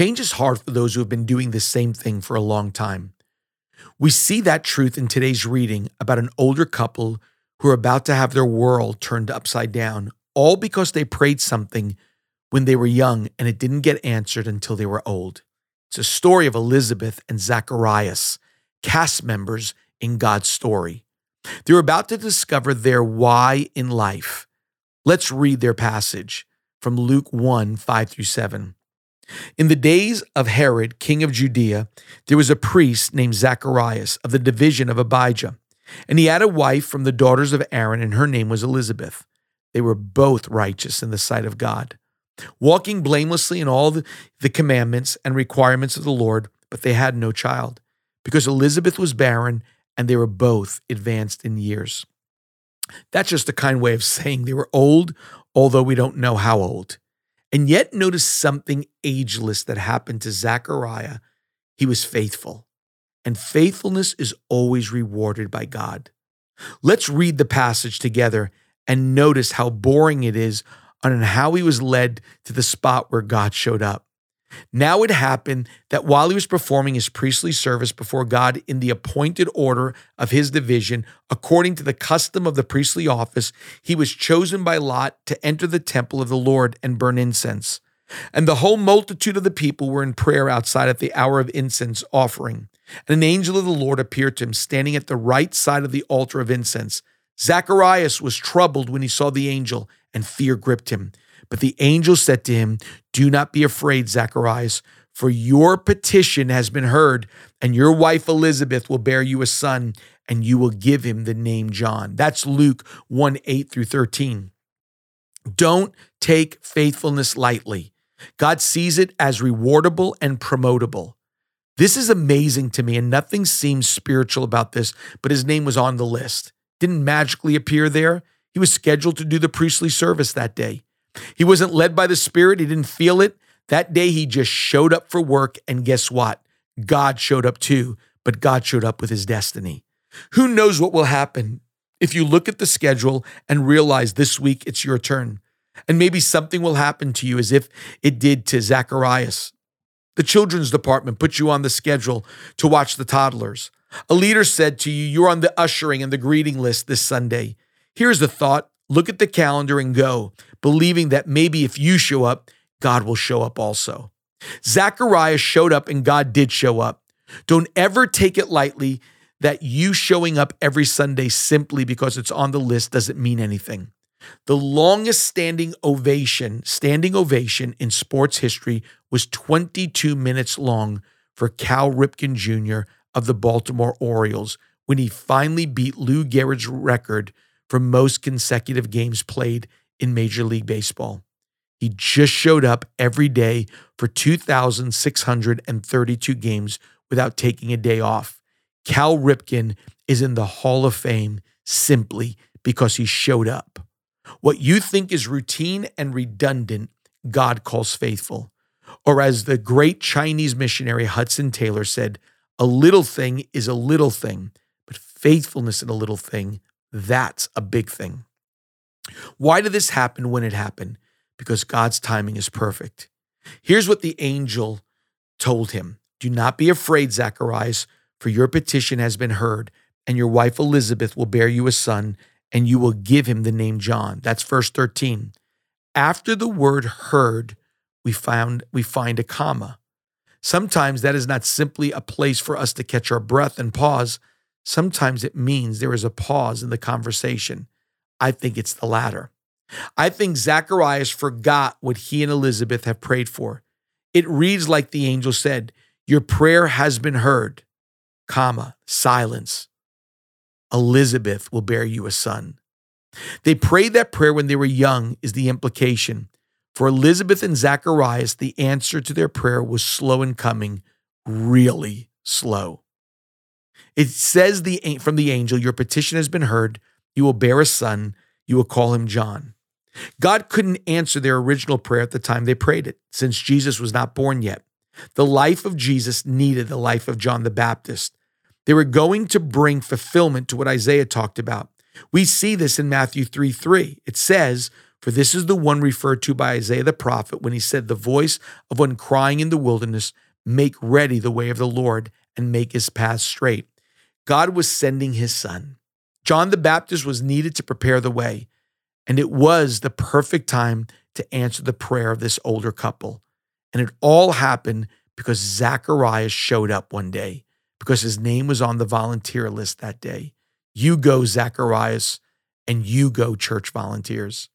Change is hard for those who have been doing the same thing for a long time. We see that truth in today's reading about an older couple who are about to have their world turned upside down, all because they prayed something when they were young and it didn't get answered until they were old. It's a story of Elizabeth and Zacharias, cast members in God's story. They're about to discover their why in life. Let's read their passage from Luke 1 5 through 7. In the days of Herod, king of Judea, there was a priest named Zacharias of the division of Abijah, and he had a wife from the daughters of Aaron, and her name was Elizabeth. They were both righteous in the sight of God, walking blamelessly in all the, commandments and requirements of the Lord, but they had no child, because Elizabeth was barren, and they were both advanced in years. That's just a kind way of saying they were old, although we don't know how old. And yet, notice something ageless that happened to Zechariah. He was faithful, and faithfulness is always rewarded by God. Let's read the passage together and notice how boring it is on how he was led to the spot where God showed up. Now it happened that while he was performing his priestly service before God in the appointed order of his division, according to the custom of the priestly office, he was chosen by Lot to enter the temple of the Lord and burn incense. And the whole multitude of the people were in prayer outside at the hour of incense offering. And an angel of the Lord appeared to him, standing at the right side of the altar of incense. Zacharias was troubled when he saw the angel, and fear gripped him. But the angel said to him, Do not be afraid, Zacharias, for your petition has been heard, and your wife Elizabeth will bear you a son, and you will give him the name John. That's Luke 1 8 through 13. Don't take faithfulness lightly. God sees it as rewardable and promotable. This is amazing to me, and nothing seems spiritual about this, but his name was on the list. Didn't magically appear there. He was scheduled to do the priestly service that day. He wasn't led by the Spirit, he didn't feel it. That day, he just showed up for work. And guess what? God showed up too, but God showed up with his destiny. Who knows what will happen if you look at the schedule and realize this week it's your turn? And maybe something will happen to you as if it did to Zacharias. The children's department put you on the schedule to watch the toddlers. A leader said to you, You're on the ushering and the greeting list this Sunday. Here's the thought look at the calendar and go believing that maybe if you show up, God will show up also. Zachariah showed up and God did show up. Don't ever take it lightly that you showing up every Sunday simply because it's on the list doesn't mean anything. The longest standing ovation, standing ovation in sports history was 22 minutes long for Cal Ripken Jr. of the Baltimore Orioles when he finally beat Lou Gehrig's record for most consecutive games played in Major League Baseball. He just showed up every day for 2,632 games without taking a day off. Cal Ripken is in the Hall of Fame simply because he showed up. What you think is routine and redundant, God calls faithful. Or as the great Chinese missionary Hudson Taylor said, a little thing is a little thing, but faithfulness in a little thing, that's a big thing. Why did this happen when it happened? Because God's timing is perfect. Here's what the angel told him Do not be afraid, Zacharias, for your petition has been heard, and your wife Elizabeth will bear you a son, and you will give him the name John. That's verse 13. After the word heard, we found we find a comma. Sometimes that is not simply a place for us to catch our breath and pause. Sometimes it means there is a pause in the conversation. I think it's the latter. I think Zacharias forgot what he and Elizabeth have prayed for. It reads like the angel said, Your prayer has been heard, comma, silence. Elizabeth will bear you a son. They prayed that prayer when they were young, is the implication. For Elizabeth and Zacharias, the answer to their prayer was slow in coming, really slow. It says the, from the angel, Your petition has been heard. You will bear a son. You will call him John. God couldn't answer their original prayer at the time they prayed it, since Jesus was not born yet. The life of Jesus needed the life of John the Baptist. They were going to bring fulfillment to what Isaiah talked about. We see this in Matthew 3 3. It says, For this is the one referred to by Isaiah the prophet when he said, The voice of one crying in the wilderness, Make ready the way of the Lord and make his path straight. God was sending his son. John the Baptist was needed to prepare the way, and it was the perfect time to answer the prayer of this older couple. And it all happened because Zacharias showed up one day, because his name was on the volunteer list that day. You go, Zacharias, and you go, church volunteers.